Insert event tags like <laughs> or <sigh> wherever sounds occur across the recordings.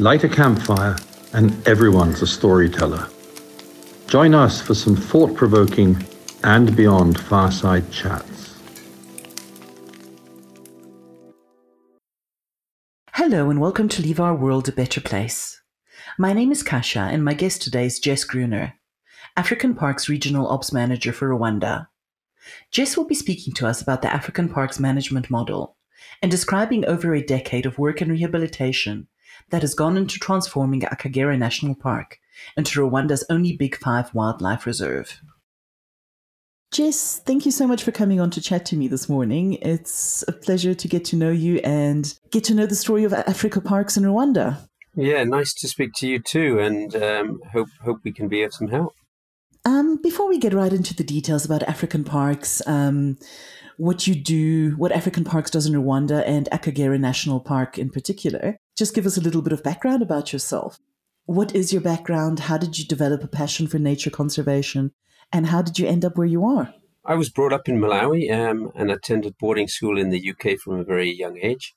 Light a campfire, and everyone's a storyteller. Join us for some thought provoking and beyond fireside chats. Hello, and welcome to Leave Our World a Better Place. My name is Kasha, and my guest today is Jess Gruner, African Parks Regional Ops Manager for Rwanda. Jess will be speaking to us about the African Parks Management Model and describing over a decade of work and rehabilitation that has gone into transforming Akagera National Park into Rwanda's only Big Five wildlife reserve. Jess, thank you so much for coming on to chat to me this morning. It's a pleasure to get to know you and get to know the story of Africa Parks in Rwanda. Yeah, nice to speak to you too, and um, hope hope we can be of some help. Um, before we get right into the details about African Parks, um, what you do, what African Parks does in Rwanda, and Akagera National Park in particular, just give us a little bit of background about yourself. What is your background? How did you develop a passion for nature conservation? And how did you end up where you are? I was brought up in Malawi um, and attended boarding school in the UK from a very young age,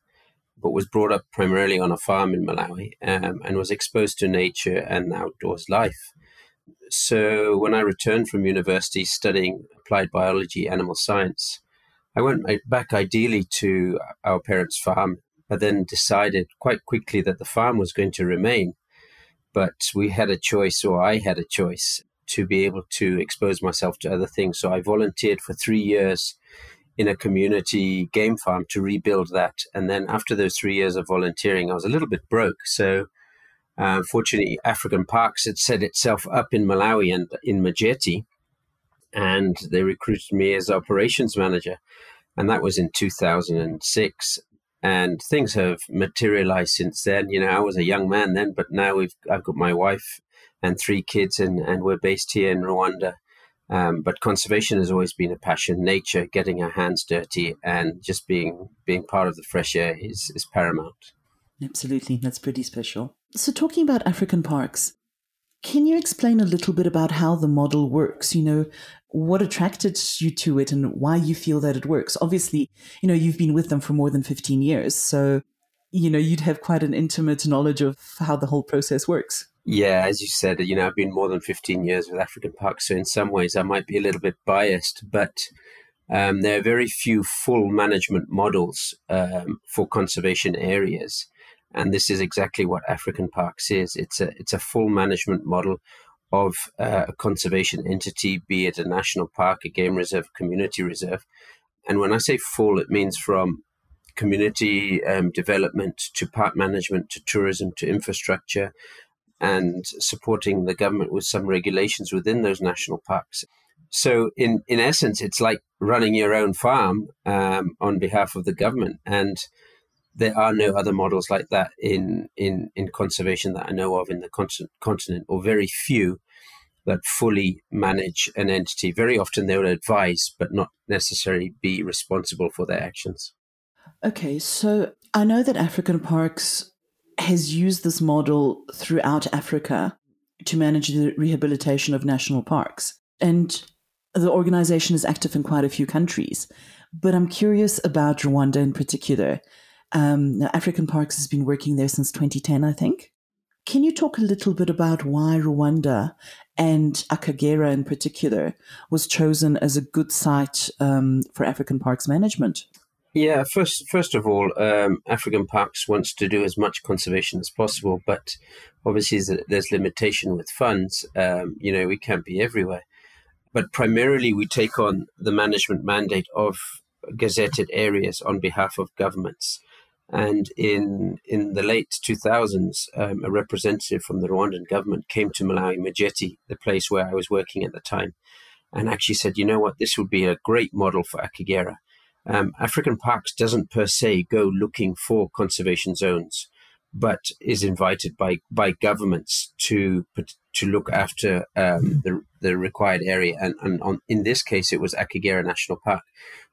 but was brought up primarily on a farm in Malawi um, and was exposed to nature and outdoors life. So when I returned from university studying applied biology, animal science, I went back ideally to our parents' farm, but then decided quite quickly that the farm was going to remain. But we had a choice, or I had a choice, to be able to expose myself to other things. So I volunteered for three years in a community game farm to rebuild that. And then after those three years of volunteering, I was a little bit broke. So uh, fortunately, African Parks had set itself up in Malawi and in Majete, and they recruited me as operations manager. And that was in 2006 and things have materialized since then. You know, I was a young man then, but now we've I've got my wife and three kids, and and we're based here in Rwanda. Um, but conservation has always been a passion. Nature, getting our hands dirty, and just being being part of the fresh air is is paramount. Absolutely, that's pretty special. So, talking about African parks, can you explain a little bit about how the model works? You know, what attracted you to it and why you feel that it works? Obviously, you know, you've been with them for more than 15 years. So, you know, you'd have quite an intimate knowledge of how the whole process works. Yeah, as you said, you know, I've been more than 15 years with African Parks. So, in some ways, I might be a little bit biased, but um, there are very few full management models um, for conservation areas. And this is exactly what African Parks is. It's a it's a full management model of uh, a conservation entity, be it a national park, a game reserve, community reserve. And when I say full, it means from community um, development to park management to tourism to infrastructure and supporting the government with some regulations within those national parks. So, in, in essence, it's like running your own farm um, on behalf of the government. And there are no other models like that in in in conservation that I know of in the continent, or very few that fully manage an entity. Very often they will advise, but not necessarily be responsible for their actions. Okay, so I know that African Parks has used this model throughout Africa to manage the rehabilitation of national parks. And the organization is active in quite a few countries. But I'm curious about Rwanda in particular. Um, African Parks has been working there since 2010, I think. Can you talk a little bit about why Rwanda and Akagera in particular was chosen as a good site um, for African Parks management? Yeah, first first of all, um, African Parks wants to do as much conservation as possible, but obviously there's limitation with funds. Um, you know, we can't be everywhere, but primarily we take on the management mandate of gazetted areas on behalf of governments. And in in the late 2000s, um, a representative from the Rwandan government came to Malawi, Majete, the place where I was working at the time, and actually said, you know what, this would be a great model for Akagera. Um, African Parks doesn't per se go looking for conservation zones but is invited by by governments to to look after um, the the required area. And, and on, in this case, it was Akagera National Park.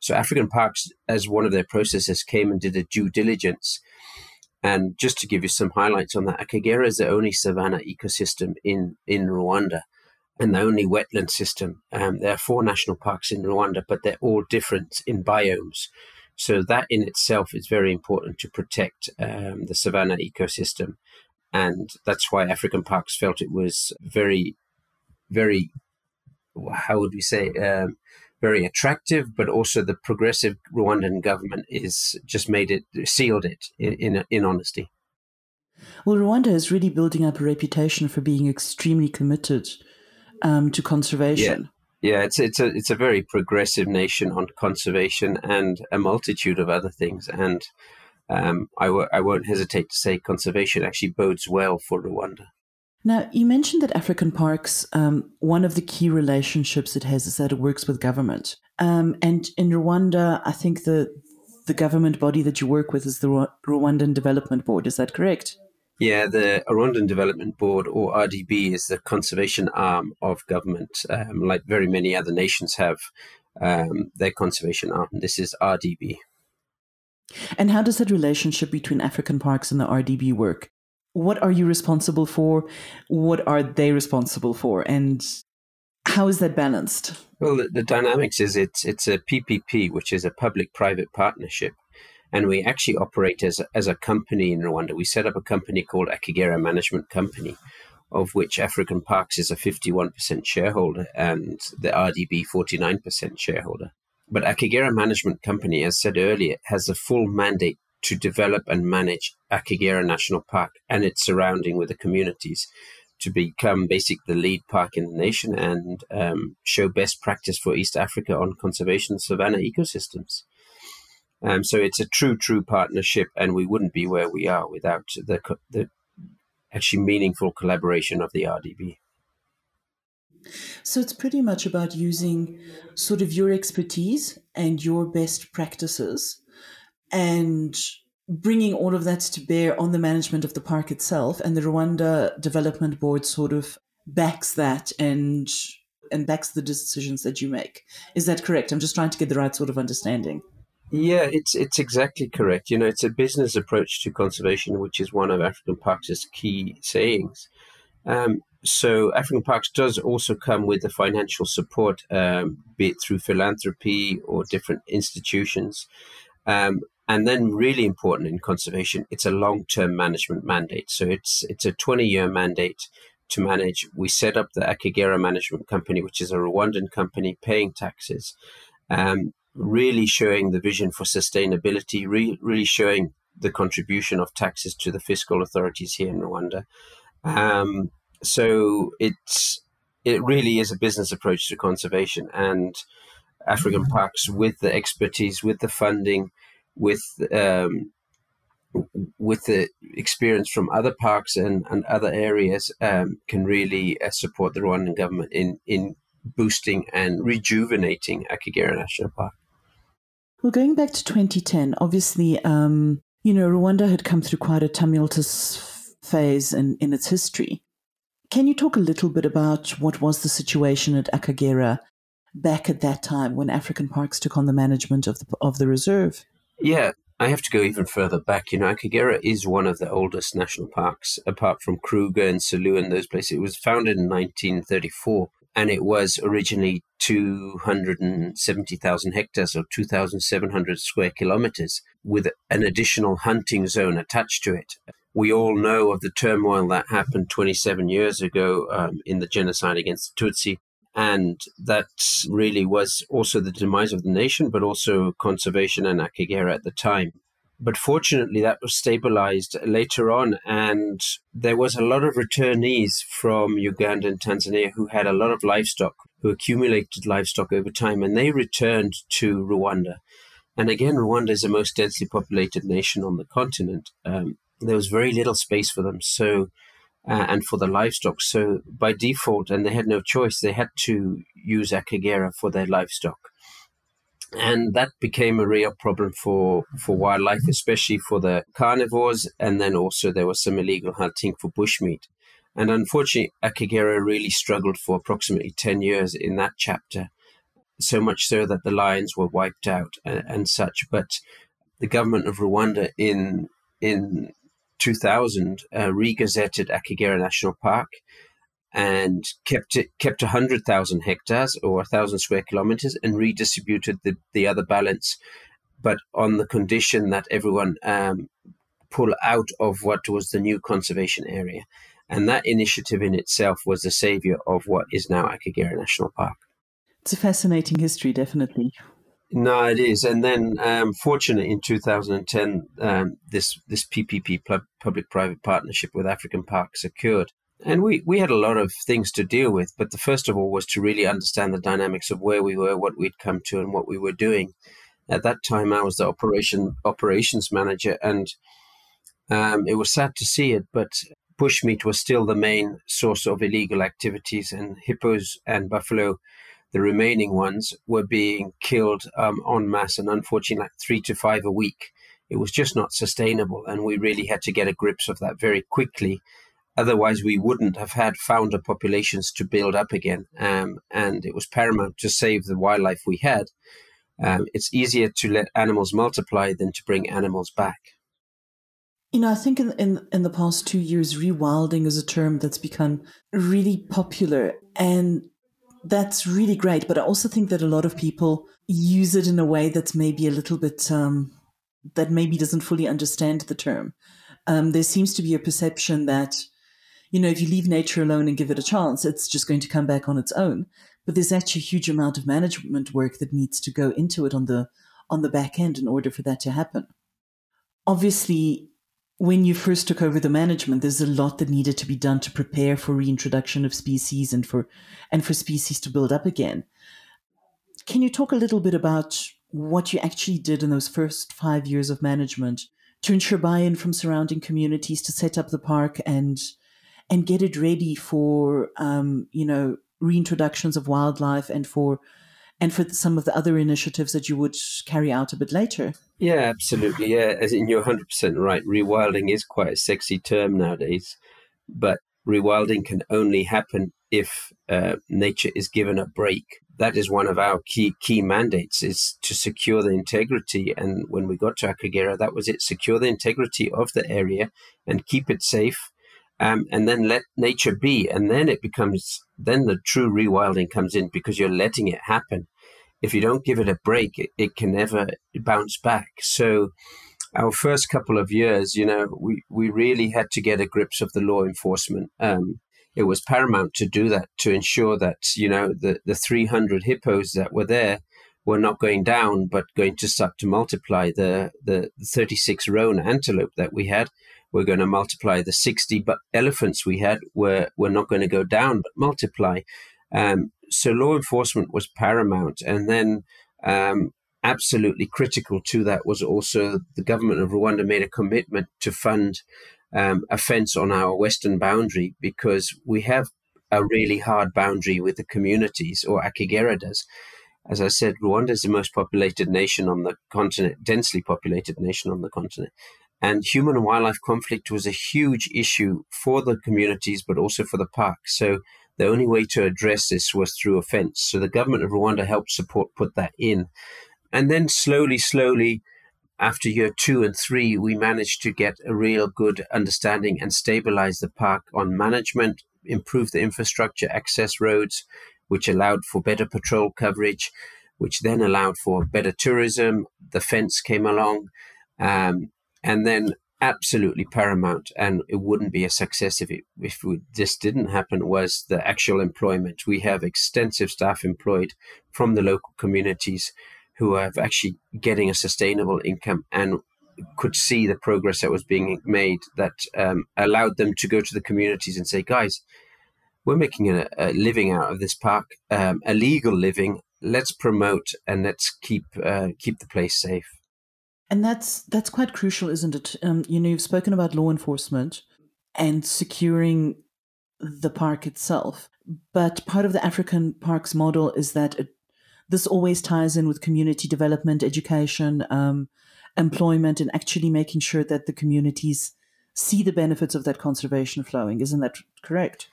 So African Parks, as one of their processes, came and did a due diligence. And just to give you some highlights on that, Akagera is the only savanna ecosystem in in Rwanda. And the only wetland system. Um, there are four national parks in Rwanda, but they're all different in biomes. So that in itself is very important to protect um, the savanna ecosystem. and that's why African Parks felt it was very, very, how would we say, um, very attractive, but also the progressive Rwandan government is just made it, sealed it in, in, in honesty. Well, Rwanda is really building up a reputation for being extremely committed um, to conservation. Yeah. Yeah, it's it's a it's a very progressive nation on conservation and a multitude of other things. And um, I w- I won't hesitate to say conservation actually bodes well for Rwanda. Now, you mentioned that African Parks, um, one of the key relationships it has is that it works with government. Um, and in Rwanda, I think the the government body that you work with is the Rwandan Development Board. Is that correct? Yeah, the Rwandan Development Board, or RDB, is the conservation arm of government, um, like very many other nations have um, their conservation arm. This is RDB. And how does that relationship between African Parks and the RDB work? What are you responsible for? What are they responsible for? And how is that balanced? Well, the, the dynamics is it's it's a PPP, which is a public-private partnership, and we actually operate as a, as a company in Rwanda. We set up a company called Akagera Management Company, of which African Parks is a 51% shareholder and the RDB 49% shareholder. But Akagera Management Company, as said earlier, has a full mandate to develop and manage Akagera National Park and its surrounding with the communities to become basically the lead park in the nation and um, show best practice for East Africa on conservation savanna ecosystems. Um, so it's a true, true partnership, and we wouldn't be where we are without the, the actually meaningful collaboration of the RDB. So it's pretty much about using sort of your expertise and your best practices and bringing all of that to bear on the management of the park itself. And the Rwanda Development Board sort of backs that and and backs the decisions that you make. Is that correct? I'm just trying to get the right sort of understanding. Yeah, it's it's exactly correct. You know, it's a business approach to conservation, which is one of African Parks' key sayings. Um, so African Parks does also come with the financial support, um, be it through philanthropy or different institutions. Um, and then, really important in conservation, it's a long-term management mandate. So it's it's a 20-year mandate to manage. We set up the Akagera Management Company, which is a Rwandan company paying taxes, um, really showing the vision for sustainability, re- really showing the contribution of taxes to the fiscal authorities here in Rwanda. Um, so it's it really is a business approach to conservation and African parks with the expertise, with the funding, with um, with the experience from other parks and, and other areas um, can really uh, support the Rwandan government in, in boosting and rejuvenating Akagera National Park. Well, going back to 2010, obviously, um, you know, Rwanda had come through quite a tumultuous phase in, in its history. Can you talk a little bit about what was the situation at Akagera back at that time when African Parks took on the management of the, of the reserve? Yeah, I have to go even further back. You know, Akagera is one of the oldest national parks, apart from Kruger and Selous and those places. It was founded in 1934, and it was originally 270,000 hectares or 2,700 square kilometers with an additional hunting zone attached to it we all know of the turmoil that happened 27 years ago um, in the genocide against the Tutsi. And that really was also the demise of the nation, but also conservation and Akagera at the time. But fortunately, that was stabilized later on. And there was a lot of returnees from Uganda and Tanzania who had a lot of livestock, who accumulated livestock over time, and they returned to Rwanda. And again, Rwanda is the most densely populated nation on the continent. Um, there was very little space for them. So, uh, and for the livestock. So by default, and they had no choice, they had to use Akagera for their livestock. And that became a real problem for, for wildlife, especially for the carnivores. And then also there was some illegal hunting for bushmeat. And unfortunately, Akagera really struggled for approximately 10 years in that chapter, so much so that the lions were wiped out and, and such. But the government of Rwanda in in 2000 uh, regazetted Akagera National Park and kept it kept 100,000 hectares or 1,000 square kilometers and redistributed the, the other balance, but on the condition that everyone um, pull out of what was the new conservation area. And that initiative in itself was the savior of what is now Akagera National Park. It's a fascinating history, definitely. No, it is. And then, um, fortunately, in 2010, um, this this PPP public-private partnership with African Parks occurred, and we we had a lot of things to deal with. But the first of all was to really understand the dynamics of where we were, what we'd come to, and what we were doing. At that time, I was the operation operations manager, and um, it was sad to see it, but bushmeat was still the main source of illegal activities, and hippos and buffalo, the remaining ones, were being killed um, en masse, and unfortunately, like three to five a week. It was just not sustainable, and we really had to get a grips of that very quickly. Otherwise, we wouldn't have had founder populations to build up again. Um, and it was paramount to save the wildlife we had. Um, it's easier to let animals multiply than to bring animals back. You know, I think in, in, in the past two years, rewilding is a term that's become really popular. And that's really great. But I also think that a lot of people use it in a way that's maybe a little bit, um, that maybe doesn't fully understand the term. Um, there seems to be a perception that, you know, if you leave nature alone and give it a chance, it's just going to come back on its own. But there's actually a huge amount of management work that needs to go into it on the on the back end in order for that to happen. Obviously, when you first took over the management, there's a lot that needed to be done to prepare for reintroduction of species and for and for species to build up again. Can you talk a little bit about what you actually did in those first five years of management to ensure buy-in from surrounding communities to set up the park and and get it ready for um, you know reintroductions of wildlife and for and for some of the other initiatives that you would carry out a bit later. Yeah, absolutely. Yeah, as in you're 100% right. Rewilding is quite a sexy term nowadays, but rewilding can only happen if uh, nature is given a break. That is one of our key key mandates is to secure the integrity. And when we got to Akagera, that was it: secure the integrity of the area and keep it safe, um, and then let nature be. And then it becomes then the true rewilding comes in because you're letting it happen if you don't give it a break, it, it can never bounce back. So, our first couple of years, you know, we, we really had to get a grips of the law enforcement. Um, it was paramount to do that to ensure that, you know, the, the 300 hippos that were there were not going down, but going to start to multiply. The, the 36 roan antelope that we had were going to multiply. The 60 but elephants we had were, were not going to go down, but multiply. Um, so law enforcement was paramount. And then um, absolutely critical to that was also the government of Rwanda made a commitment to fund um, a fence on our western boundary because we have a really hard boundary with the communities, or Akagera does. As I said, Rwanda is the most populated nation on the continent, densely populated nation on the continent. And human and wildlife conflict was a huge issue for the communities, but also for the park. So the only way to address this was through a fence. So the government of Rwanda helped support put that in. And then slowly, slowly, after year two and three, we managed to get a real good understanding and stabilize the park on management, improve the infrastructure, access roads, which allowed for better patrol coverage, which then allowed for better tourism. The fence came along. Um, and then absolutely paramount and it wouldn't be a success if it, if we, this didn't happen was the actual employment. We have extensive staff employed from the local communities who are actually getting a sustainable income and could see the progress that was being made that um, allowed them to go to the communities and say guys we're making a, a living out of this park um, a legal living. Let's promote and let's keep uh, keep the place safe and that's that's quite crucial, isn't it? Um, you know, you've spoken about law enforcement and securing the park itself, but part of the African parks model is that it, this always ties in with community development, education, um, employment, and actually making sure that the communities see the benefits of that conservation flowing. Isn't that correct?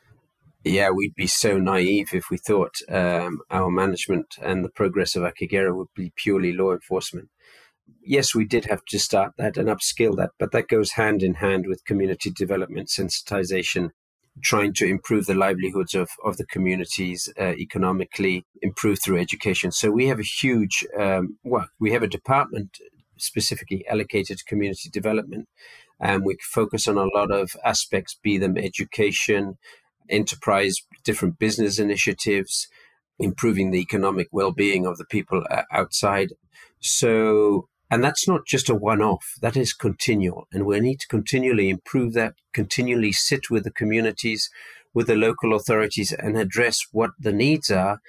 Yeah, we'd be so naive if we thought um, our management and the progress of Akagera would be purely law enforcement yes, we did have to start that and upskill that, but that goes hand in hand with community development, sensitization, trying to improve the livelihoods of, of the communities uh, economically, improve through education. So we have a huge, um, well, we have a department specifically allocated to community development. And we focus on a lot of aspects, be them education, enterprise, different business initiatives, improving the economic well-being of the people uh, outside. So, and that's not just a one-off; that is continual, and we need to continually improve that, continually sit with the communities, with the local authorities, and address what the needs are,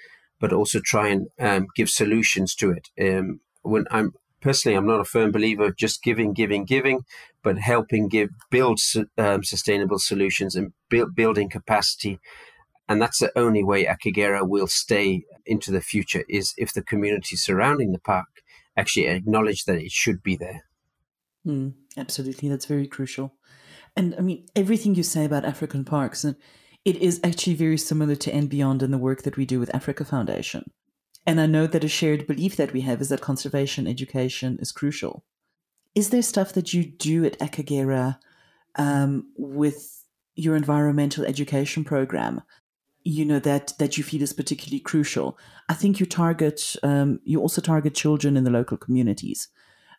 but also try and um, give solutions to it. Um, when I'm personally, I'm not a firm believer of just giving, giving, giving, but helping give build um, sustainable solutions and build, building capacity. And that's the only way Akagera will stay into the future is if the community surrounding the park actually acknowledge that it should be there. Mm, absolutely, that's very crucial. And I mean, everything you say about African parks, and it is actually very similar to and beyond in the work that we do with Africa Foundation. And I know that a shared belief that we have is that conservation education is crucial. Is there stuff that you do at Akagera um, with your environmental education program? You know that that you feel is particularly crucial. I think you target um, you also target children in the local communities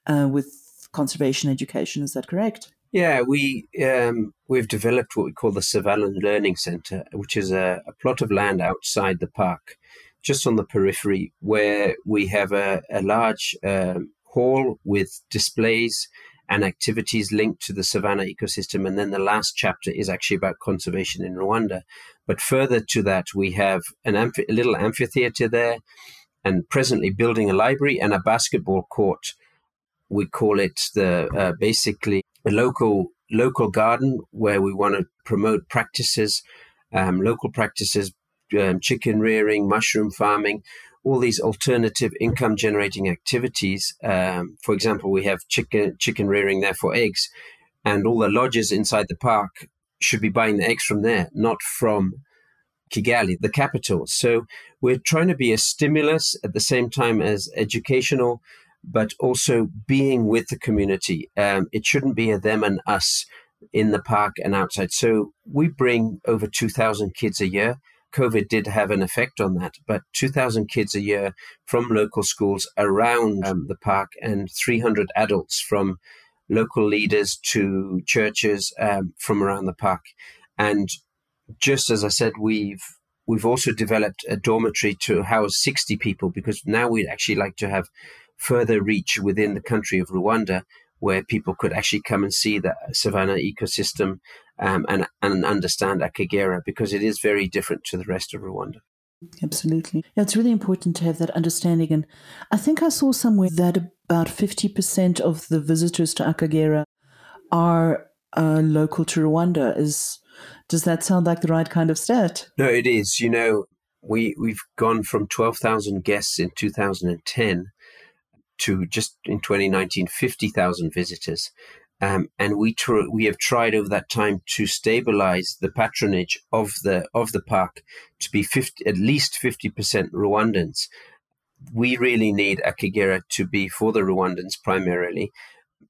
uh, with conservation education. Is that correct? Yeah, we um, we've developed what we call the Savannah Learning Centre, which is a, a plot of land outside the park just on the periphery, where we have a, a large um, hall with displays and activities linked to the savanna ecosystem. And then the last chapter is actually about conservation in Rwanda. But further to that, we have an a little amphitheater there, and presently building a library and a basketball court. We call it the uh, basically a local local garden where we want to promote practices, um, local practices um, chicken rearing, mushroom farming, all these alternative income generating activities. Um, for example, we have chicken chicken rearing there for eggs, and all the lodges inside the park should be buying the eggs from there, not from Kigali, the capital. So we're trying to be a stimulus at the same time as educational, but also being with the community. Um, it shouldn't be a them and us in the park and outside. So we bring over 2,000 kids a year COVID did have an effect on that. But 2,000 kids a year from local schools around um, the park and 300 adults from local leaders to churches um, from around the park. And just as I said, we've we've also developed a dormitory to house 60 people because now we'd actually like to have further reach within the country of Rwanda where people could actually come and see the savanna ecosystem um, and, and understand Akagera because it is very different to the rest of Rwanda. Absolutely. Yeah, it's really important to have that understanding. And I think I saw somewhere that about 50% of the visitors to Akagera are uh, local to Rwanda. Is Does that sound like the right kind of stat? No, it is. You know, we, we've gone from 12,000 guests in 2010 to just in 2019 50,000 visitors. Um, and we tr- we have tried over that time to stabilize the patronage of the of the park to be 50, at least 50% Rwandans. We really need Akagera to be for the Rwandans primarily,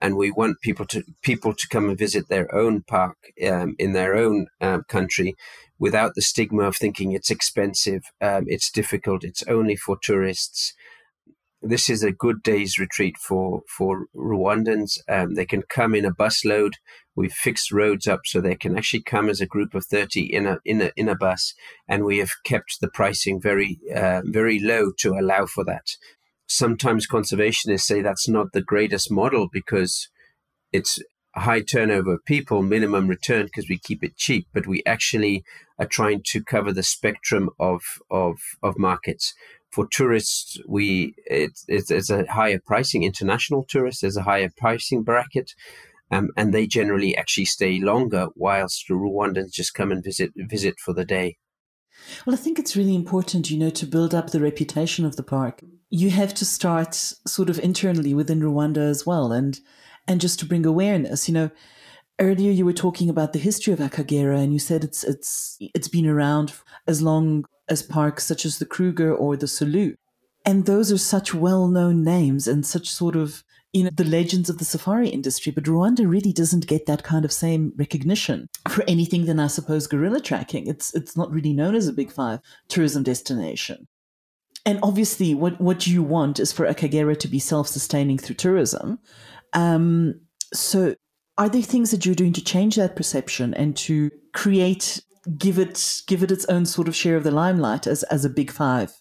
and we want people to people to come and visit their own park um, in their own um, country without the stigma of thinking it's expensive, um, it's difficult, it's only for tourists this is a good day's retreat for for Rwandans. Um, they can come in a busload. We've fixed roads up so they can actually come as a group of thirty in a in a in a bus, and we have kept the pricing very uh, very low to allow for that. Sometimes conservationists say that's not the greatest model because it's high turnover of people, minimum return because we keep it cheap, but we actually are trying to cover the spectrum of of of markets for tourists, we it's, it's, a higher pricing. International tourists, there's a higher pricing bracket, um, and they generally actually stay longer, whilst the Rwandans just come and visit visit for the day. Well, I think it's really important, you know, to build up the reputation of the park. You have to start sort of internally within Rwanda as well, and and just to bring awareness. You know, earlier you were talking about the history of Akagera, and you said it's it's it's been around as long as parks such as the Kruger or the Selous. And those are such well known names and such sort of, you know, the legends of the safari industry. But Rwanda really doesn't get that kind of same recognition for anything than, I suppose, gorilla tracking. It's, it's not really known as a big five tourism destination. And obviously, what, what you want is for Akagera to be self sustaining through tourism. Um, so, are there things that you're doing to change that perception and to create, give it, give it its own sort of share of the limelight as, as a big five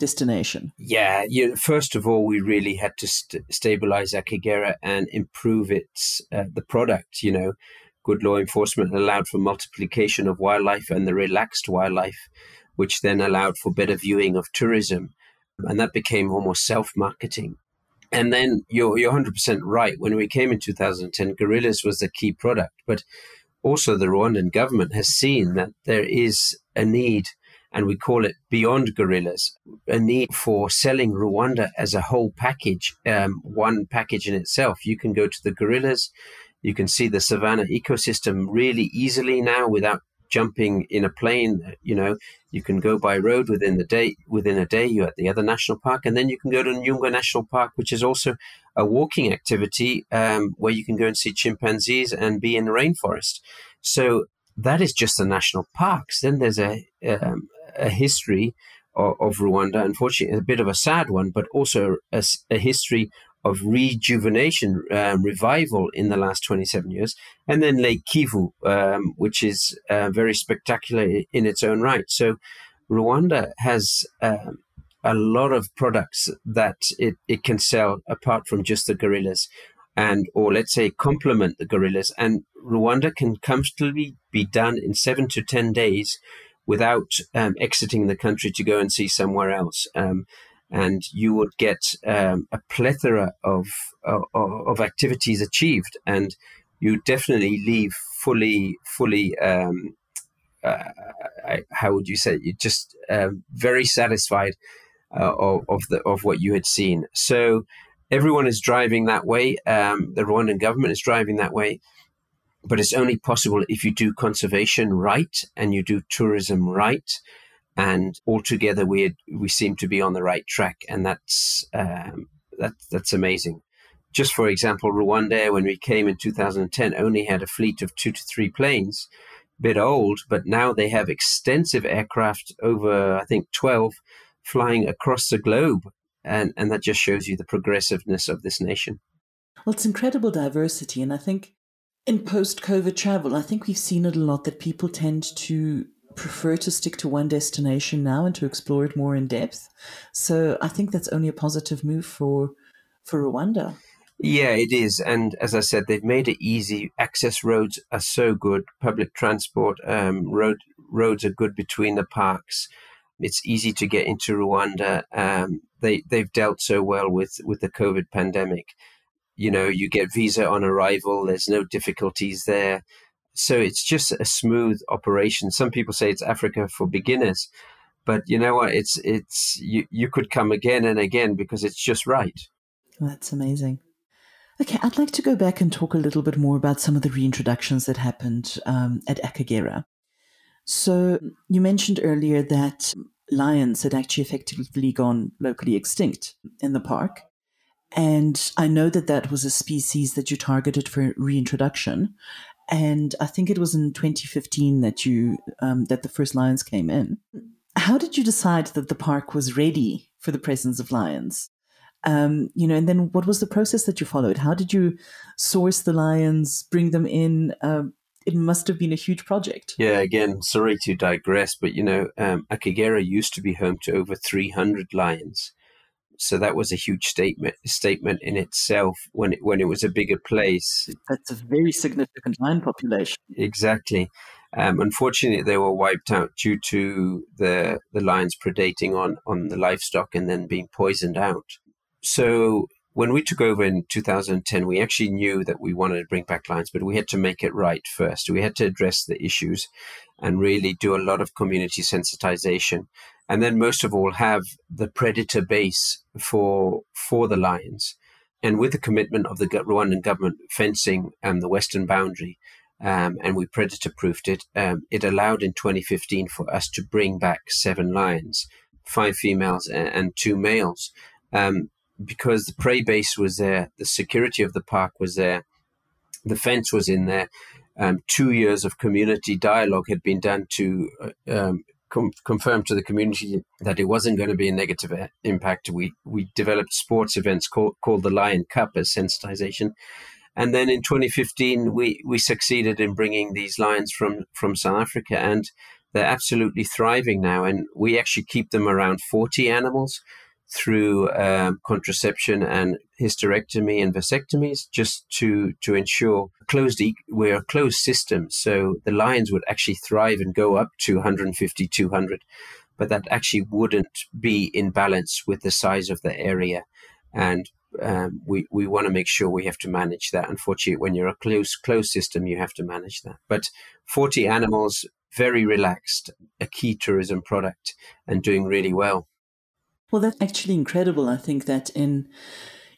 destination? Yeah, you, first of all, we really had to st- stabilize Akagera and improve its uh, the product. You know, good law enforcement allowed for multiplication of wildlife and the relaxed wildlife, which then allowed for better viewing of tourism. And that became almost self marketing. And then you're, you're 100% right. When we came in 2010, gorillas was the key product. But also, the Rwandan government has seen that there is a need, and we call it beyond gorillas, a need for selling Rwanda as a whole package, um, one package in itself. You can go to the gorillas, you can see the savannah ecosystem really easily now without jumping in a plane. You know, you can go by road within the day. Within a day, you're at the other national park, and then you can go to Nyungwe National Park, which is also a walking activity um, where you can go and see chimpanzees and be in the rainforest. So that is just the national parks. Then there's a um, a history of, of, Rwanda. Unfortunately, a bit of a sad one, but also a, a history of rejuvenation, um, revival in the last 27 years. And then Lake Kivu, um, which is uh, very spectacular in its own right. So Rwanda has um, a lot of products that it, it can sell apart from just the gorillas and or let's say complement the gorillas and rwanda can comfortably be done in seven to ten days without um, exiting the country to go and see somewhere else um, and you would get um, a plethora of, of, of activities achieved, and you definitely leave fully fully. Um, uh, how would you say? You just um, very satisfied uh, of, of, the of what you had seen. So everyone is driving that way. Um, the Rwandan government is driving that way, but it's only possible if you do conservation right and you do tourism right and altogether we we seem to be on the right track, and that's um, that that's amazing. Just for example, Rwanda, when we came in 2010, only had a fleet of two to three planes, bit old, but now they have extensive aircraft, over I think 12, flying across the globe, and and that just shows you the progressiveness of this nation. Well, it's incredible diversity, and I think in post-COVID travel, I think we've seen it a lot that people tend to prefer to stick to one destination now and to explore it more in depth. So I think that's only a positive move for for Rwanda. Yeah, it is, and as I said, they've made it easy. Access roads are so good. Public transport um, road roads are good between the parks. It's easy to get into Rwanda. Um, they they've dealt so well with with the COVID pandemic. You know, you get visa on arrival. There's no difficulties there so it's just a smooth operation. Some people say it's Africa for beginners, but you know what? It's it's you you could come again and again because it's just right. That's amazing. Okay, I'd like to go back and talk a little bit more about some of the reintroductions that happened um, at Akagera. So you mentioned earlier that lions had actually effectively gone locally extinct in the park. And I know that that was a species that you targeted for reintroduction and I think it was in 2015 that you um, that the first lions came in. How did you decide that the park was ready for the presence of lions? Um, you know, and then what was the process that you followed? How did you source the lions, bring them in? Um, it must have been a huge project. Yeah, again, sorry to digress, but you know, um, Akagera used to be home to over 300 lions. So that was a huge statement statement in itself when it when it was a bigger place. That's a very significant lion population. Exactly. Um, unfortunately, they were wiped out due to the the lions predating on on the livestock and then being poisoned out. So when we took over in 2010, we actually knew that we wanted to bring back lions, but we had to make it right first. We had to address the issues and really do a lot of community sensitization and then most of all have the predator base for for the lions. And with the commitment of the Rwandan government fencing um, the western boundary, um, and we predator proofed it, um, it allowed in 2015 for us to bring back seven lions, five females and, and two males, um, because the prey base was there, the security of the park was there, the fence was in there. Um, two years of community dialogue had been done to uh, um, com- confirmed to the community that it wasn't going to be a negative impact, we we developed sports events called called the Lion Cup as sensitization. And then in 2015, we, we succeeded in bringing these lions from, from South Africa, and they're absolutely thriving now. And we actually keep them around 40 animals through um, contraception and hysterectomy and vasectomies just to to ensure closed e- we're a closed system. So the lions would actually thrive and go up to 150 200 but that actually wouldn't be in balance with the size of the area. And um, we we want to make sure we have to manage that. Unfortunately when you're a closed closed system you have to manage that. But 40 animals very relaxed a key tourism product and doing really well well, that's actually incredible. I think that in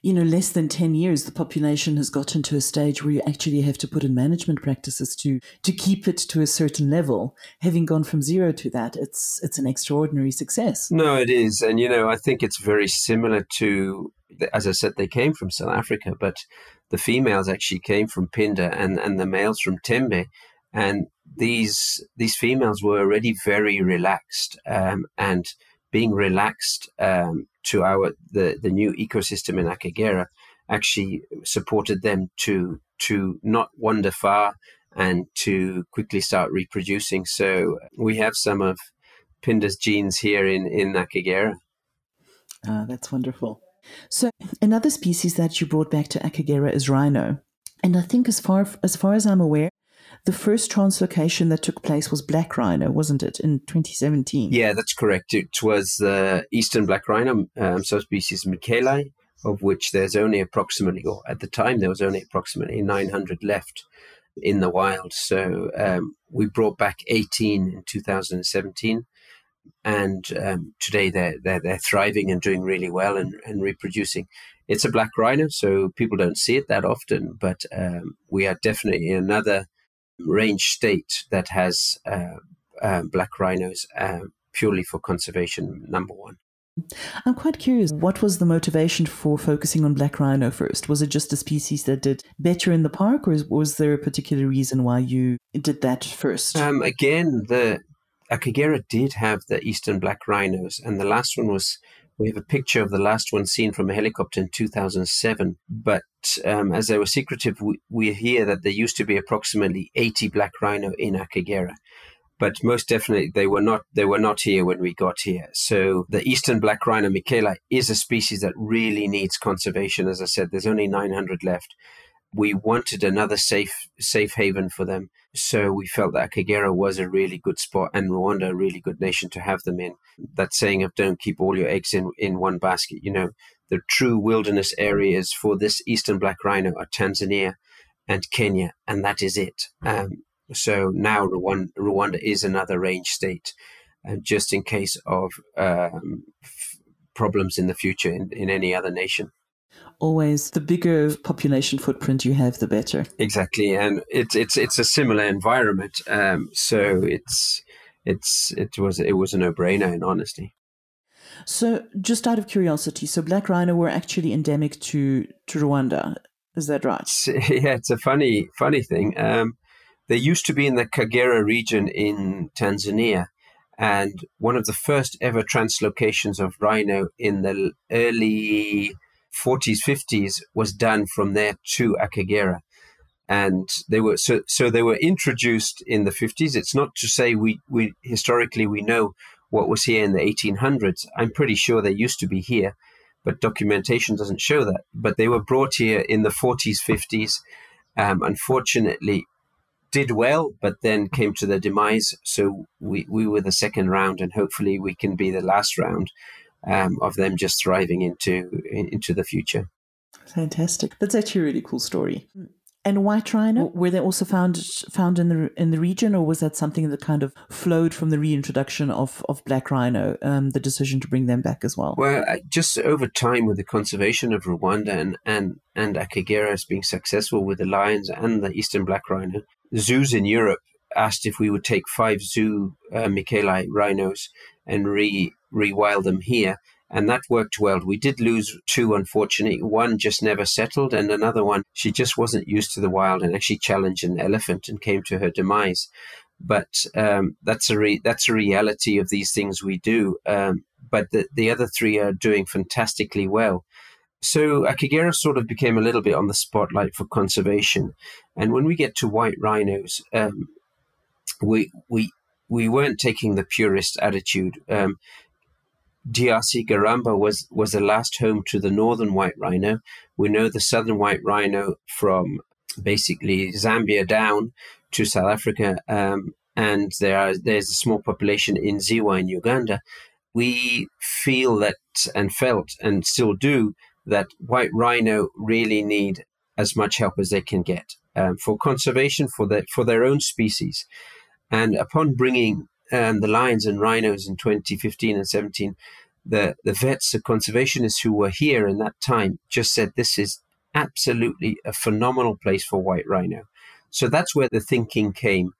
you know less than 10 years the population has gotten to a stage where you actually have to put in management practices to to keep it to a certain level. Having gone from zero to that it's it's an extraordinary success. No it is. And you know i think it's very similar to as i said they came from south africa but the females actually came from Phinda and and the males from tembe. And these these females were already very relaxed um, and being relaxed um, to our the, the new ecosystem in Akagera actually supported them to to not wander far and to quickly start reproducing. So we have some of Phinda's genes here in in Akagera. Ah, that's wonderful. So another species that you brought back to Akagera is rhino, and I think as far as far as I'm aware, the first translocation that took place was black rhino, wasn't it, in 2017? Yeah, that's correct. It was the uh, eastern black rhino, um, subspecies Michaeli, of which there's only approximately, or at the time, there was only approximately 900 left in the wild. So um, we brought back 18 in 2017. And um, today they're, they're, they're thriving and doing really well and, and reproducing. It's a black rhino, so people don't see it that often, but um, we are definitely another range state that has uh, uh, black rhinos uh, purely for conservation, number one. I'm quite curious, what was the motivation for focusing on black rhino first? Was it just a species that did better in the park, or was there a particular reason why you did that first? Um, again, the Akagera did have the eastern black rhinos, and the last one was we have a picture of the last one seen from a helicopter in 2007. But um, as they were secretive, we, we, hear that there used to be approximately 80 black rhino in Akagera. But most definitely, they were not. They were not here when we got here. So the eastern black rhino Michaeli is a species that really needs conservation. As I said, there's only 900 left. We wanted another safe safe haven for them so we felt that Akagera was a really good spot and Rwanda a really good nation to have them in. That saying of don't keep all your eggs in, in one basket. You know, the true wilderness areas for this eastern black rhino are Tanzania and Kenya, and that is it. Um, so now Rwanda, Rwanda is another range state, uh, just in case of um, f- problems in the future in, in any other nation always the bigger population footprint you have, the better. Exactly, and it's it's it's a similar environment, um, so it's it's it was it was a no brainer in honesty. So, just out of curiosity, so black rhino were actually endemic to to Rwanda. Is that right? <laughs> yeah, it's a funny funny thing. Um, they used to be in the Kagera region in Tanzania, and one of the first ever translocations of rhino in the early 40s, 50s was done from there to Akagera. And they were so so they were introduced in the 50s. It's not to say we, we historically we know what was here in the 1800s. I'm pretty sure they used to be here, but documentation doesn't show that. But they were brought here in the 40s, 50s. Um, unfortunately, did well, but then came to their demise. So we, we were the second round, and hopefully we can be the last round um, of them just thriving into into the future. Fantastic! That's actually a really cool story. And white rhino were they also found found in the in the region, or was that something that kind of flowed from the reintroduction of of black rhino? Um, the decision to bring them back as well. Well, just over time with the conservation of Rwanda and and and Akagera as being successful with the lions and the eastern black rhino, zoos in Europe asked if we would take five zoo uh, rhinos and re rewild them here. And that worked well. We did lose two, unfortunately. One just never settled, and another one, she just wasn't used to the wild and actually challenged an elephant and came to her demise. but um, that's a re- that's a reality of these things we do. Um, but the, the other three are doing fantastically well. So Akagera sort of became a little bit on the spotlight for conservation. And when we get to white rhinos, um, we we we weren't taking the purist attitude. Um, DRC Garamba was was the last home to the northern white rhino. We know the southern white rhino from basically Zambia down to South Africa, um, and there are, there's a small population in Ziwa in Uganda. We feel that and felt and still do that white rhino really need as much help as they can get um, for conservation for their for their own species. And upon bringing um, the lions and rhinos in 2015 and 17, the the vets, the conservationists who were here in that time, just said this is absolutely a phenomenal place for white rhino. So that's where the thinking came.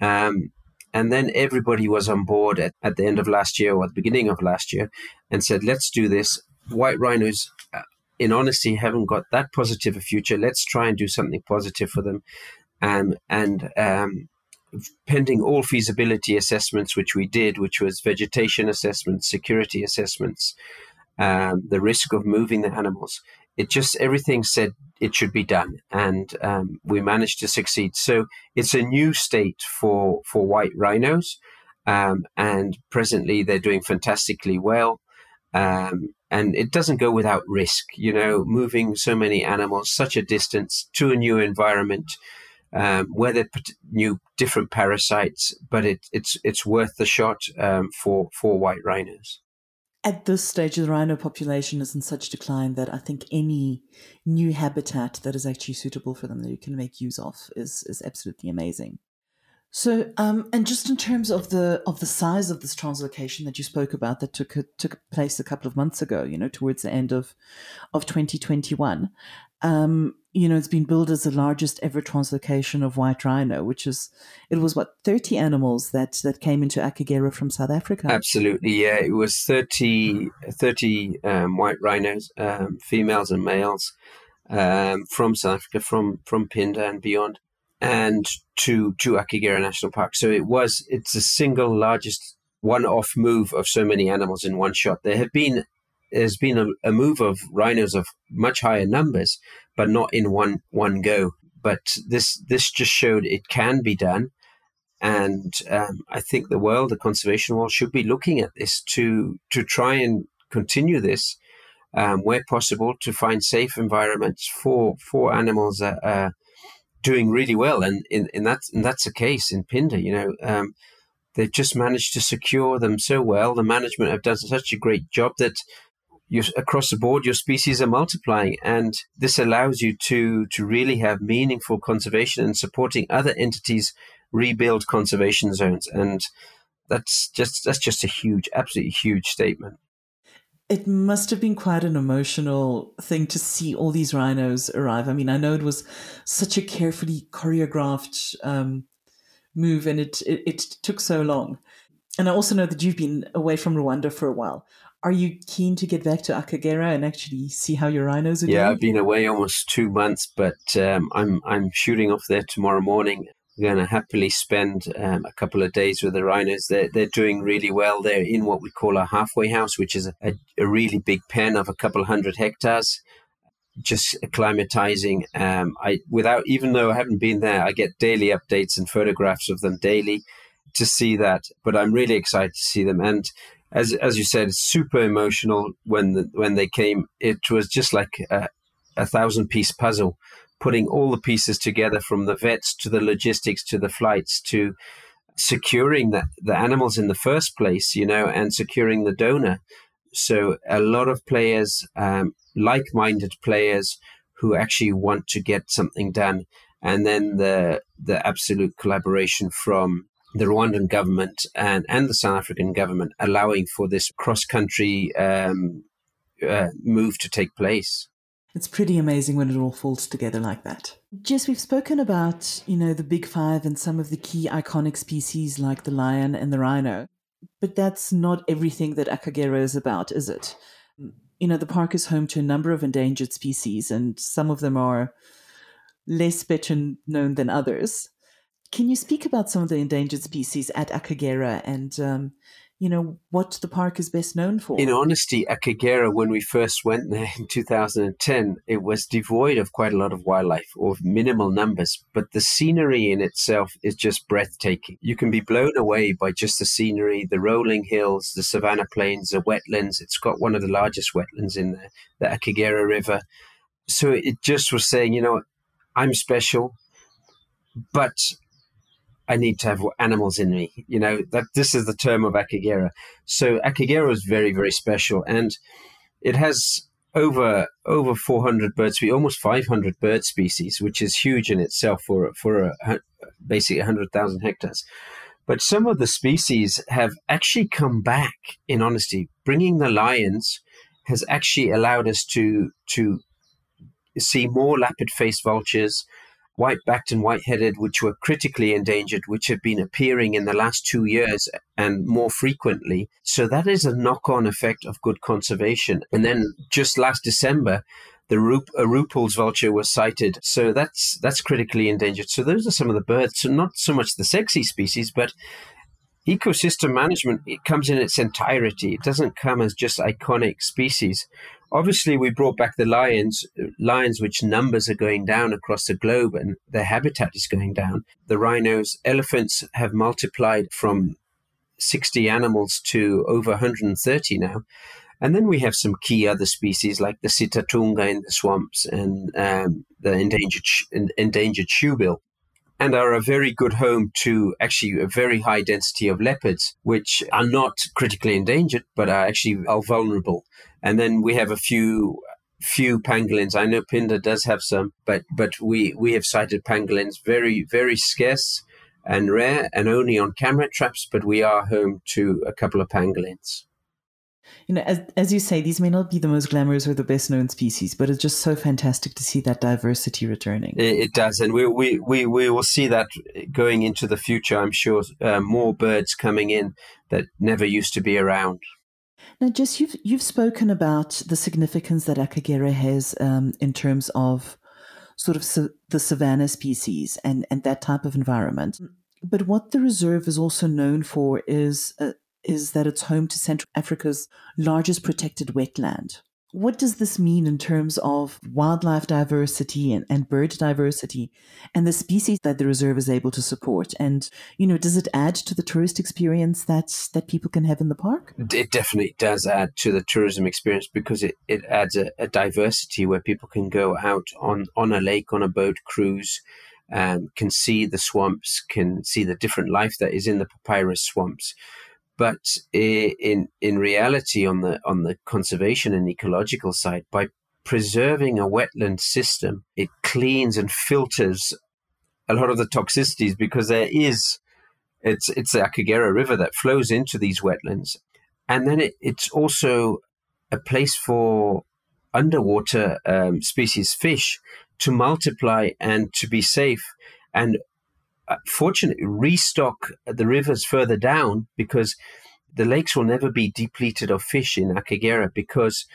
Um, and then everybody was on board at, at the end of last year or at the beginning of last year and said, let's do this. White rhinos, uh, in honesty, haven't got that positive a future. Let's try and do something positive for them. Um, and um, pending all feasibility assessments, which we did, which was vegetation assessments, security assessments, um, the risk of moving the animals, it just everything said it should be done, and um, we managed to succeed. So it's a new state for for white rhinos, um, and presently they're doing fantastically well. Um, and it doesn't go without risk, you know, moving so many animals such a distance to a new environment um, put new different parasites, but it, it's it's worth the shot um, for for white rhinos. At this stage, the rhino population is in such decline that I think any new habitat that is actually suitable for them that you can make use of is is absolutely amazing. So, um, and just in terms of the of the size of this translocation that you spoke about, that took took place a couple of months ago, you know, towards the end of of 2021, um, you know, it's been billed as the largest ever translocation of white rhino, which is it was what 30 animals that that came into Akagera from South Africa. Absolutely, yeah, it was 30, 30 um, white rhinos, um, females and males, um, from South Africa, from from Phinda and beyond and to to Akagera National Park. So it was it's the single largest one-off move of so many animals in one shot. There have been there's been a, a move of rhinos of much higher numbers, but not in one one go. But this this just showed it can be done, and um, I think the world, the conservation world, should be looking at this to to try and continue this um, where possible to find safe environments for for animals that are doing really well, and in, in that and that's the case in Phinda. You know, um, they've just managed to secure them so well. The management have done such a great job that you across the board your species are multiplying, and this allows you to to really have meaningful conservation and supporting other entities rebuild conservation zones and that's just that's just a huge absolutely huge statement it must have been quite an emotional thing to see all these rhinos arrive. I mean, I know it was such a carefully choreographed um, move, and it, it, it took so long. And I also know that you've been away from Rwanda for a while. Are you keen to get back to Akagera and actually see how your rhinos are yeah, doing? Yeah, I've been away almost two months, but um, I'm I'm shooting off there tomorrow morning I'm going to happily spend um, a couple of days with the rhinos. They're, they're doing really well. They're in what we call a halfway house, which is a, a really big pen of a couple hundred hectares. Just acclimatizing. Um, I without even though I haven't been there, I get daily updates and photographs of them daily to see that. But I'm really excited to see them. And as as you said, super emotional when the, when they came. It was just like a, a thousand piece puzzle putting all the pieces together from the vets to the logistics to the flights to securing the, the animals in the first place, you know, and securing the donor. So a lot of players, um, like-minded players who actually want to get something done. And then the the absolute collaboration from the Rwandan government and, and the South African government allowing for this cross-country um, uh, move to take place. It's pretty amazing when it all falls together like that. Jess, we've spoken about, you know, the big five and some of the key iconic species like the lion and the rhino. But that's not everything that Akagera is about, is it? You know, the park is home to a number of endangered species, and some of them are less better known than others. Can you speak about some of the endangered species at Akagera and um, you know, what the park is best known for. In honesty, Akagera, when we first went there in 2010, it was devoid of quite a lot of wildlife or minimal numbers, but the scenery in itself is just breathtaking. You can be blown away by just the scenery, the rolling hills, the savanna plains, the wetlands. It's got one of the largest wetlands in there, the Akagera River. So it just was saying, you know, I'm special, but I need to have animals in me. You know, that this is the term of Akagera. So Akagera is very, very special. And it has over over 400 bird species, almost 500 bird species, which is huge in itself for for a, basically 100,000 hectares. But some of the species have actually come back. In honesty, bringing the lions has actually allowed us to to see more lappet-faced vultures, white-backed and white-headed, which were critically endangered, which have been appearing in the last two years and more frequently. So that is a knock-on effect of good conservation. And then just last December, the Rup- Rüppell's vulture was sighted. So that's that's critically endangered. So those are some of the birds. So not so much the sexy species, but ecosystem management it comes in its entirety. It doesn't come as just iconic species. Obviously, we brought back the lions, lions which numbers are going down across the globe and their habitat is going down. The rhinos, elephants have multiplied from 60 animals to over 130 now. And then we have some key other species like the sitatunga in the swamps and um, the endangered endangered shoebill and are a very good home to actually a very high density of leopards, which are not critically endangered, but are actually are vulnerable. And then we have a few few pangolins. I know Phinda does have some, but but we we have sighted pangolins very very scarce and rare, and only on camera traps. But we are home to a couple of pangolins you know, as, as you say, these may not be the most glamorous or the best known species, but it's just so fantastic to see that diversity returning. It, it does. And we, we, we, we will see that going into the future, I'm sure, uh, more birds coming in that never used to be around. Now, Jess, you've, you've spoken about the significance that Akagera has um, in terms of sort of sa- the savanna species and, and that type of environment. But what the reserve is also known for is uh, is that it's home to Central Africa's largest protected wetland. What does this mean in terms of wildlife diversity and, and bird diversity and the species that the reserve is able to support? And, you know, does it add to the tourist experience that, that people can have in the park? It definitely does add to the tourism experience because it, it adds a, a diversity where people can go out on, on a lake, on a boat cruise, um, can see the swamps, can see the different life that is in the papyrus swamps. But in in reality, on the on the conservation and ecological side, by preserving a wetland system, it cleans and filters a lot of the toxicities because there is it's it's the Akagera River that flows into these wetlands, and then it, it's also a place for underwater um, species fish to multiply and to be safe. And fortunately restock the rivers further down because the lakes will never be depleted of fish in Akagera because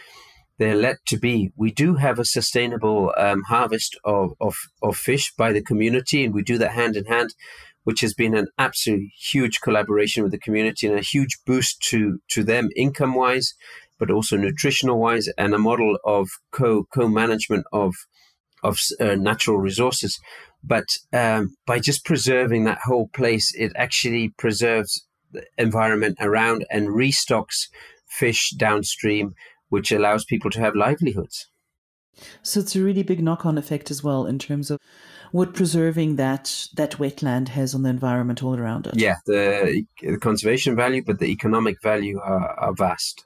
they're let to be. We do have a sustainable um, harvest of, of, of fish by the community, and we do that hand in hand, which has been an absolute huge collaboration with the community and a huge boost to, to them income wise, but also nutritional wise, and a model of co co management of of uh, natural resources. But um, by just preserving that whole place, it actually preserves the environment around and restocks fish downstream, which allows people to have livelihoods. So it's a really big knock-on effect as well in terms of what preserving that that wetland has on the environment all around it. Yeah, the, the conservation value, but the economic value are, are vast.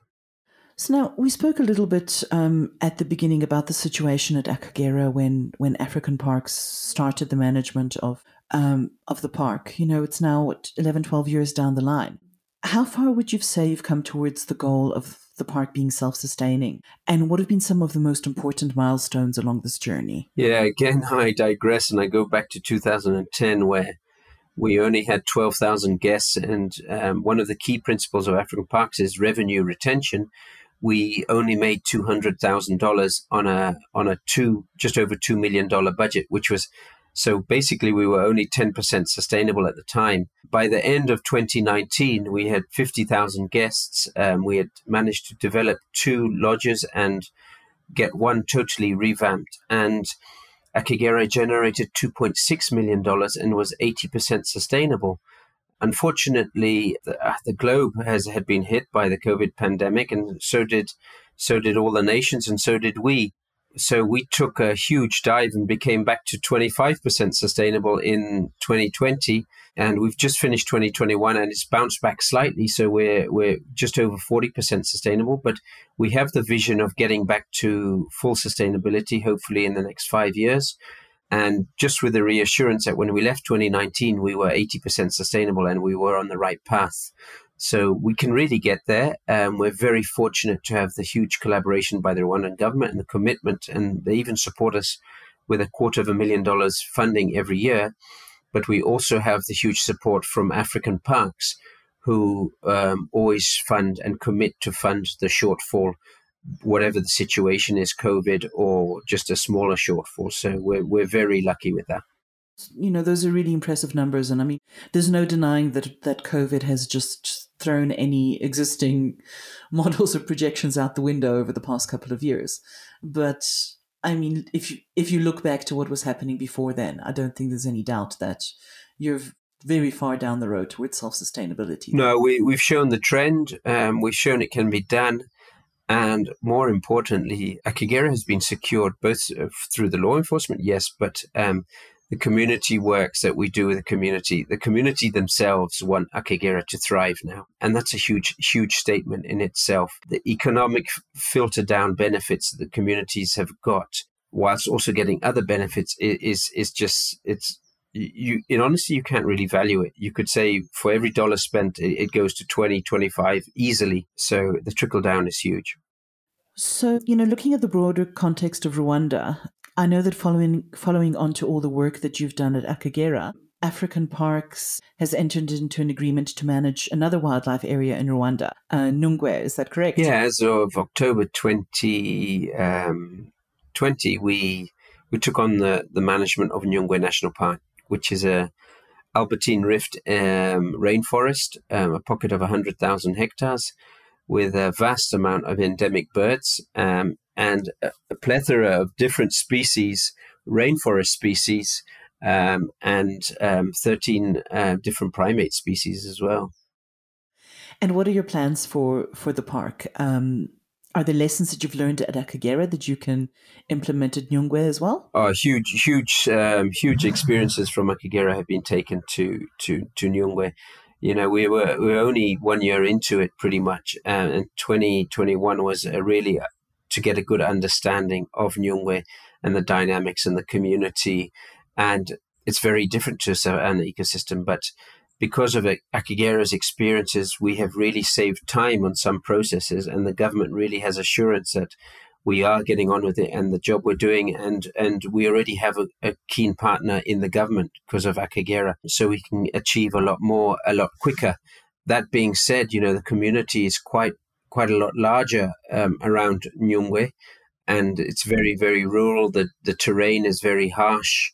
So now we spoke a little bit um, at the beginning about the situation at Akagera when when African Parks started the management of um, of the park. You know, it's now what, 11, 12 years down the line. How far would you say you've come towards the goal of the park being self sustaining? And what have been some of the most important milestones along this journey? Yeah, again, <laughs> I digress and I go back to 2010 where we only had 12,000 guests. And um, one of the key principles of African Parks is revenue retention we only made two hundred thousand dollars on a on a two just over two million dollar budget, which was So basically, we were only 10% sustainable at the time. By the end of 2019, we had 50,000 guests. Um, we had managed to develop two lodges and get one totally revamped. And Akagera generated $2.6 million and was 80% sustainable. Unfortunately, the, uh, the globe has had been hit by the COVID pandemic, and so did so did all the nations, and so did we. So we took a huge dive and became back to 25% sustainable in 2020 and we've just finished 2021 and it's bounced back slightly so we're we're just over 40% sustainable but we have the vision of getting back to full sustainability hopefully in the next 5 years and just with the reassurance that when we left 2019 we were 80% sustainable and we were on the right path so we can really get there. Um, we're very fortunate to have the huge collaboration by the Rwandan government and the commitment, and they even support us with a quarter of a million dollars funding every year. But we also have the huge support from African parks, who um, always fund and commit to fund the shortfall, whatever the situation is, COVID or just a smaller shortfall. So we're we're very lucky with that. You know those are really impressive numbers. And i mean there's no denying that that covid has just thrown any existing <laughs> models or projections out the window over the past couple of years. But i mean if you if you look back to what was happening before then i don't think there's any doubt that you're very far down the road towards self-sustainability. No we, we've shown the trend. Um, we've shown it can be done and more importantly, Akagera has been secured both uh, through the law enforcement, yes, but um, the community works that we do with the community. The community themselves want Akagera to thrive now. And that's a huge, huge statement in itself. The economic filter down benefits that the communities have got, whilst also getting other benefits, is, is just, it's, you in honesty you can't really value it you could say for every dollar spent it goes to 20 25 easily so the trickle down is huge so, you know, looking at the broader context of Rwanda, I know that following following on to all the work that you've done at Akagera, African Parks has entered into an agreement to manage another wildlife area in Rwanda, uh, Nyungwe. Is that correct? Yeah, as of October 2020, um, we we took on the, the management of Nyungwe National Park, which is a Albertine Rift um, rainforest, um, a pocket of 100,000 hectares with a vast amount of endemic birds um, and a, plethora of different species, rainforest species, um, and um, 13 uh, different primate species as well. And what are your plans for, for the park? Um, are there lessons that you've learned at Akagera that you can implement at Nyungwe as well? Oh, huge, huge, um, huge experiences from Akagera have been taken to to to Nyungwe you know, we were we were only one year into it, pretty much, uh, and 2021 was a really uh, to get a good understanding of Nyungwe and the dynamics and the community, and it's very different to an ecosystem, but because of Akagera's experiences, we have really saved time on some processes, and the government really has assurance that we are getting on with it and the job we're doing and and we already have a, a keen partner in the government because of Akagera so we can achieve a lot more a lot quicker. That being said you know the community is quite quite a lot larger um, around Nyungwe and it's very very rural. The the terrain is very harsh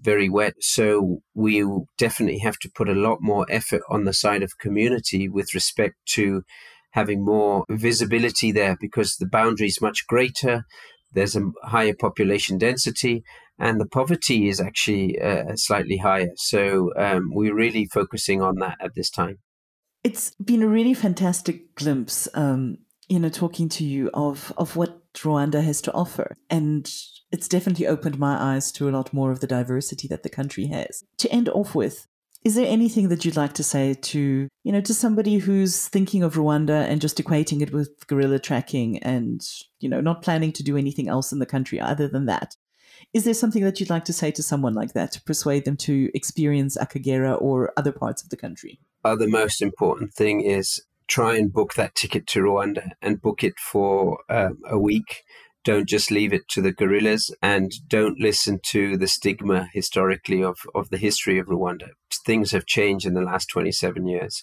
very wet so we definitely have to put a lot more effort on the side of community with respect to having more visibility there because the boundary is much greater. There's a higher population density, and the poverty is actually uh, slightly higher. So um, we're really focusing on that at this time. It's been a really fantastic glimpse, um, you know, talking to you of of what Rwanda has to offer, and it's definitely opened my eyes to a lot more of the diversity that the country has. To end off with, is there anything that you'd like to say to, you know, to somebody who's thinking of Rwanda and just equating it with gorilla tracking and, you know, not planning to do anything else in the country other than that? Is there something that you'd like to say to someone like that to persuade them to experience Akagera or other parts of the country? Uh, the most important thing is try and book that ticket to Rwanda and book it for um, a week don't just leave it to the gorillas and don't listen to the stigma historically of, of the history of Rwanda. Things have changed in the last 27 years.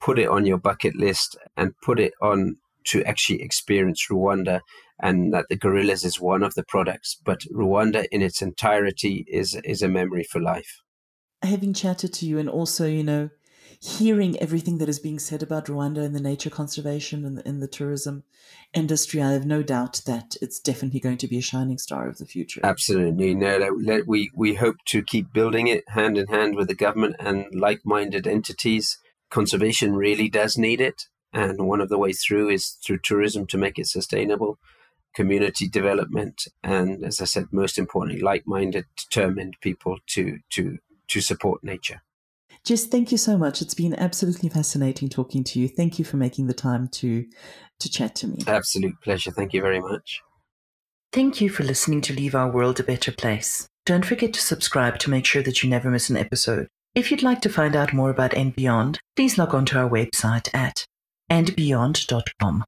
Put it on your bucket list and put it on to actually experience Rwanda and that the gorillas is one of the products. But Rwanda in its entirety is is a memory for life. Having chatted to you, and also, you know, hearing everything that is being said about Rwanda and the nature conservation and the, the tourism industry, I have no doubt that it's definitely going to be a shining star of the future. Absolutely. No, we, we hope to keep building it hand in hand with the government and like minded entities. Conservation really does need it. And one of the ways through is through tourism to make it sustainable, community development, and as I said, most importantly, like minded, determined people to, to, to support nature. Jess, thank you so much. It's been absolutely fascinating talking to you. Thank you for making the time to to chat to me. Absolute pleasure. Thank you very much. Thank you for listening to Leave Our World a Better Place. Don't forget to subscribe to make sure that you never miss an episode. If you'd like to find out more about And Beyond, please log on to our website at andbeyond.com.